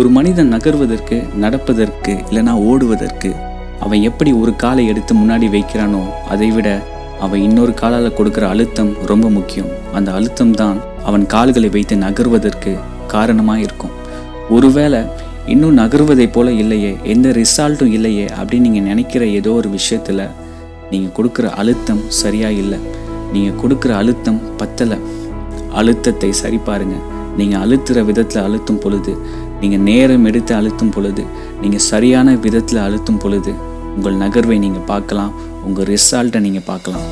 ஒரு மனிதன் நகர்வதற்கு நடப்பதற்கு இல்லைனா ஓடுவதற்கு அவன் எப்படி ஒரு காலை எடுத்து முன்னாடி வைக்கிறானோ அதை விட அவன் இன்னொரு காலால் கொடுக்குற அழுத்தம் ரொம்ப முக்கியம். அந்த அழுத்தம் தான் அவன் கால்களை வைத்து நகர்வதற்கு காரணமாக இருக்கும். ஒருவேளை இன்னும் நகர்வதைப் போல இல்லையே எந்த ரிசால்ட்டும் இல்லையே அப்படின்னு நீங்கள் நினைக்கிற ஏதோ ஒரு விஷயத்தில் நீங்கள் கொடுக்குற அழுத்தம் சரியாக இல்லை. நீங்கள் கொடுக்குற அழுத்தம் பத்தலை. அழுத்தத்தை சரி பாருங்கள் நீங்கள் அழுத்துகிற விதத்தில் அழுத்தும் பொழுது நீங்கள் நேரம் எடுத்து அழுத்தும் பொழுது நீங்கள் சரியான விதத்தில் அழுத்தும் பொழுது உங்கள் நகர்வை நீங்கள் பார்க்கலாம் உங்கள் ரிசல்ட்டை நீங்கள் பார்க்கலாம்.